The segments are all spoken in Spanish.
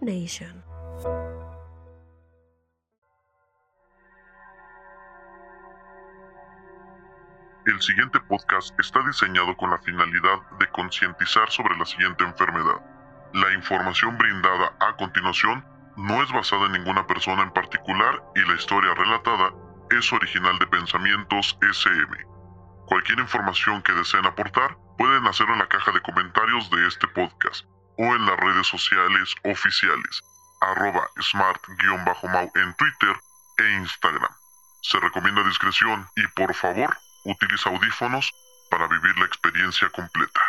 Nation. El siguiente podcast está diseñado con la finalidad de concientizar sobre la siguiente enfermedad. La información brindada a continuación no es basada en ninguna persona en particular y la historia relatada es original de Pensamientos SM. Cualquier información que deseen aportar pueden hacerlo en la caja de comentarios de este podcast o en las redes sociales oficiales, arroba smart-mau en Twitter e Instagram. Se recomienda discreción y por favor utiliza audífonos para vivir la experiencia completa.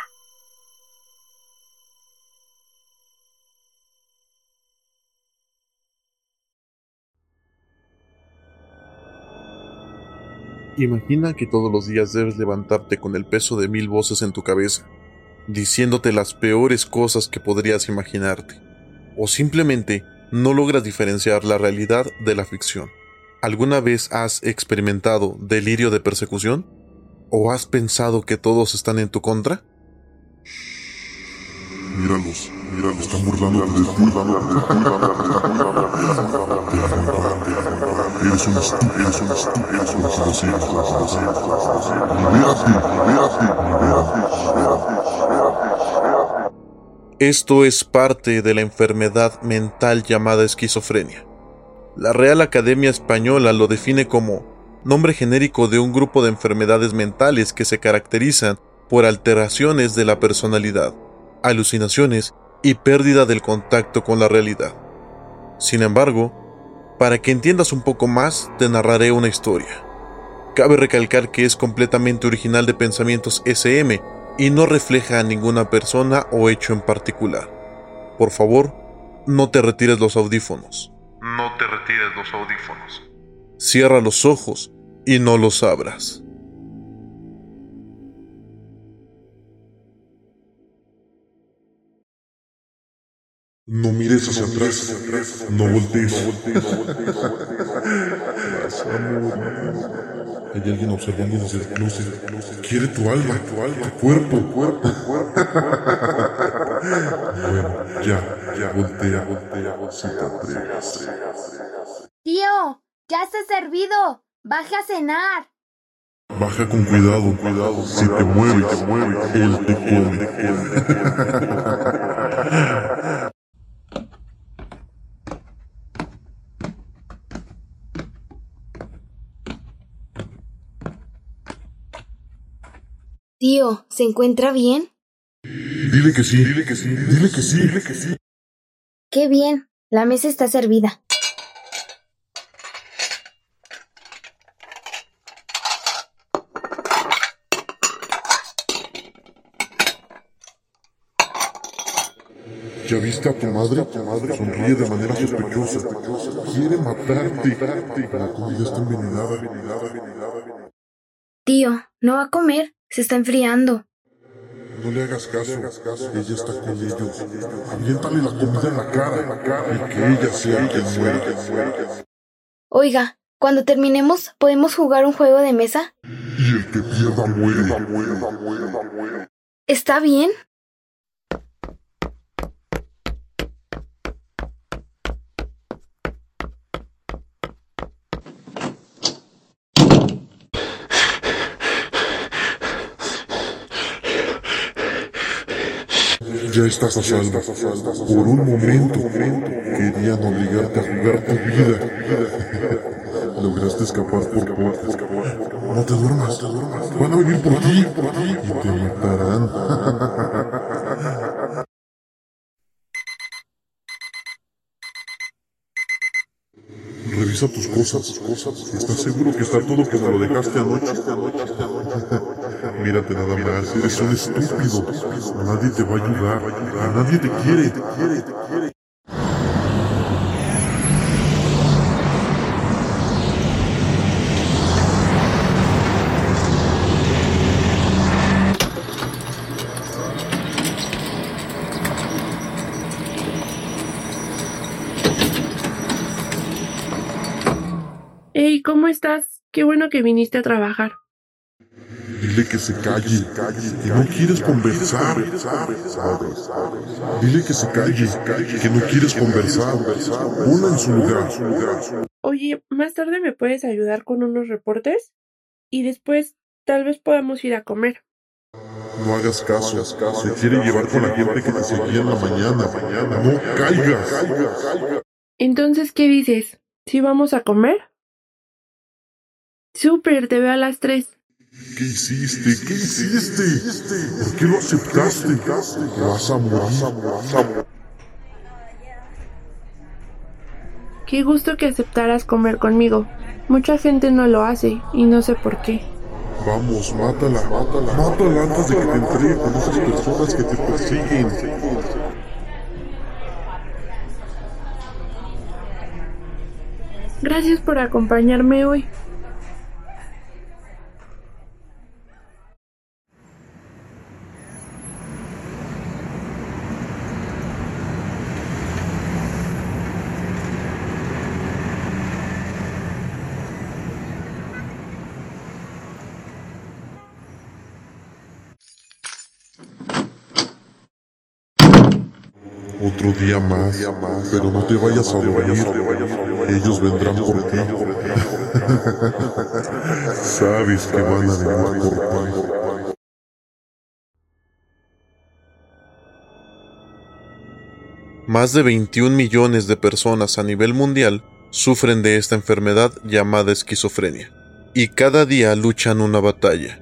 Imagina que todos los días debes levantarte con el peso de mil voces en tu cabeza, diciéndote las peores cosas que podrías imaginarte, o simplemente no logras diferenciar la realidad de la ficción. ¿Alguna vez has experimentado delirio de persecución? ¿O has pensado que todos están en tu contra? Míralos, míralos, están burlando de Eres un estúpido, eres un estúpido, eres un. Libérate, libérate, libérate, libérate. Esto es parte de la enfermedad mental llamada esquizofrenia. La Real Academia Española lo define como nombre genérico de un grupo de enfermedades mentales que se caracterizan por alteraciones de la personalidad, alucinaciones y pérdida del contacto con la realidad. Sin embargo, para que entiendas un poco más, te narraré una historia. Cabe recalcar que es completamente original de pensamientos SM y no refleja a ninguna persona o hecho en particular. Por favor, no te retires los audífonos. No te retires los audífonos. Cierra los ojos y no los abras. No mires hacia atrás, no voltees. Hay alguien observando desde el closet. Quiere tu alma, tu alma, tu cuerpo, cuerpo, cuerpo. Bueno, ya, ya, voltea, voltea, si te atreves. Tío, ya está servido. Baje a cenar. Baja con cuidado, cuidado. Si te mueve, te mueve, él te come. Tío, ¿se encuentra bien? Dile que sí, dile que sí, dile que sí, dile que sí. Qué bien. La mesa está servida. ¿Ya viste a tu madre? Tu madre sonríe de manera sospechosa. Quiere matarte. La comida está envenenada. Tío, ¿no va a comer? Se está enfriando. No le hagas caso. Ella está con ellos. Aviéntale la comida en la cara. Y que ella sea quien muera. Oiga, cuando terminemos, ¿podemos jugar un juego de mesa? Y el que pierda muere. ¿Está bien? Ya estás a salvo. Por un momento querían obligarte a jugar tu vida. Lograste escapar por poco. No te duermas. Van a venir por ti y te matarán. Revisa tus cosas. ¿Estás seguro que está todo como lo dejaste anoche? Mírate nada más, eres un estúpido. Nadie te va a ayudar. Nadie te quiere. Hey, ¿cómo estás? Qué bueno que viniste a trabajar. Dile que se calle, que no quieres conversar. Dile que se calle, que no quieres conversar. En su lugar. Oye, más tarde me puedes ayudar con unos reportes y después tal vez podamos ir a comer. No hagas caso. Se quiere llevar con la gente que te seguía en la mañana. No caigas. Entonces, ¿qué dices? ¿Sí vamos a comer? Súper, te veo a las tres. ¿Qué hiciste? ¿Qué hiciste? ¿Por qué lo aceptaste? Vas a morir. Qué gusto que aceptaras comer conmigo. Mucha gente no lo hace y no sé por qué. Vamos, mátala, mátala, mátala antes de que te entregue con esas personas que te persiguen. Gracias por acompañarme hoy. Otro día más, pero no te vayas a dormir. Ellos vendrán por ti. Sabes que van a venir por ti. Más de 21 millones de personas a nivel mundial sufren de esta enfermedad llamada esquizofrenia, y cada día luchan una batalla.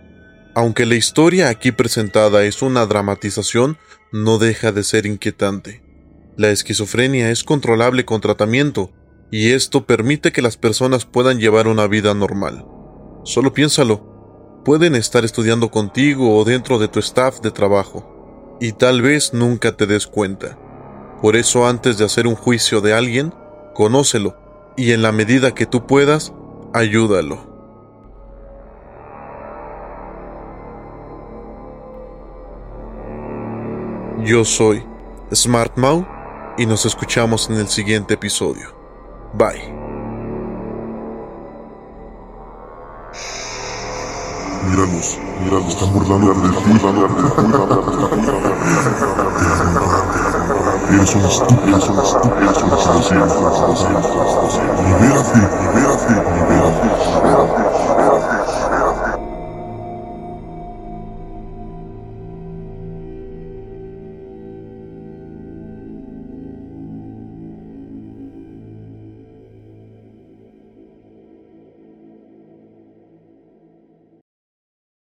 Aunque la historia aquí presentada es una dramatización, no deja de ser inquietante. La esquizofrenia es controlable con tratamiento, y esto permite que las personas puedan llevar una vida normal. Solo piénsalo, pueden estar estudiando contigo o dentro de tu staff de trabajo, y tal vez nunca te des cuenta. Por eso antes de hacer un juicio de alguien, conócelo, y en la medida que tú puedas, ayúdalo. Yo soy Smart y nos escuchamos en el siguiente episodio. Bye. Míralos, míralos, están burlando de ti. Eres un estúpido, eres un estúpido, eres un estúpido. Libérate, libérate, libérate.